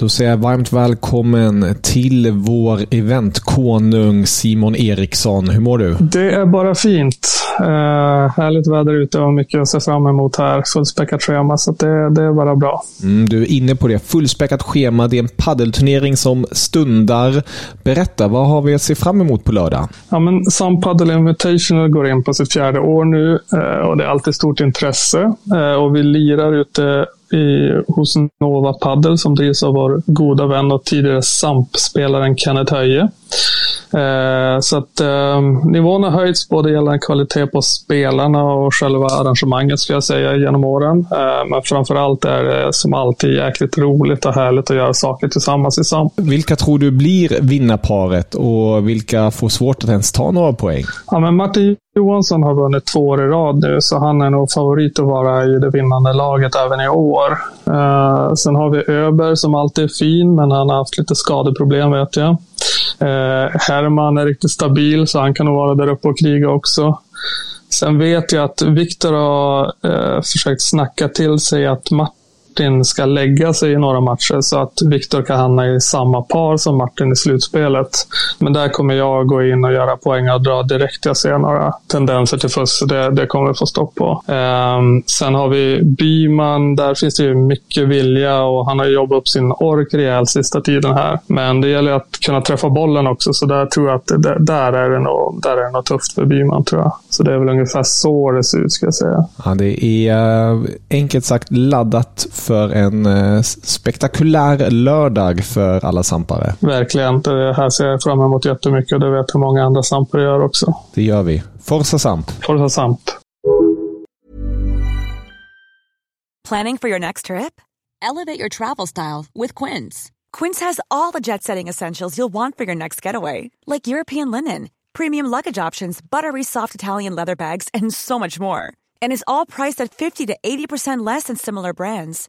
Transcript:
Då säger jag varmt välkommen till vår eventkonung Simon Eriksson. Hur mår du? Det är bara fint. Uh, härligt väder ute och mycket att se fram emot här. Fullspäckat schema, så det, det är bara bra. Mm, du är inne på det. Fullspäckat schema. Det är en paddelturnering som stundar. Berätta, vad har vi att se fram emot på lördag? Ja, men Sun Paddle Invitational går in på sitt fjärde år nu uh, och det är alltid stort intresse. Uh, och vi lirar ute i, hos Nova Paddle som drivs av vår goda vän och tidigare SAMP-spelaren Kenneth Höje. Eh, så att eh, nivån har höjts både gällande kvalitet på spelarna och själva arrangemanget skulle jag säga genom åren. Eh, men framför allt är det som alltid jäkligt roligt och härligt att göra saker tillsammans i SAMP. Vilka tror du blir vinnarparet och vilka får svårt att ens ta några poäng? Ja, men Martin Johansson har vunnit två år i rad nu, så han är nog favorit att vara i det vinnande laget även i år. Eh, sen har vi Öberg som alltid är fin, men han har haft lite skadeproblem vet jag. Eh, Herman är riktigt stabil, så han kan nog vara där uppe och kriga också. Sen vet jag att Viktor har eh, försökt snacka till sig att Martin Martin ska lägga sig i några matcher så att Viktor kan hamna i samma par som Martin i slutspelet. Men där kommer jag gå in och göra poäng och dra direkt jag ser några tendenser till fusk. Det, det kommer vi få stopp på. Um, sen har vi Byman. Där finns det ju mycket vilja och han har jobbat upp sin ork rejält sista tiden här. Men det gäller att kunna träffa bollen också, så där tror jag att det, där, är det nog, där är det nog tufft för Byman tror jag. Så det är väl ungefär så det ser ut, ska jag säga. Ja, det är eh, enkelt sagt laddat för en eh, spektakulär lördag för alla sampare. Verkligen. Det här ser jag fram emot jättemycket och det vet jag många andra sampare gör också. Det gör vi. Forza Samp! Forza Samp! Planning for your next trip? Elevate your travel style with Quince. Quince has all the jet-setting essentials you'll want for your next getaway, like European linen, premium luggage options, buttery soft Italian leather bags, and so much more. And is all priced at 50 to 80% less than similar brands.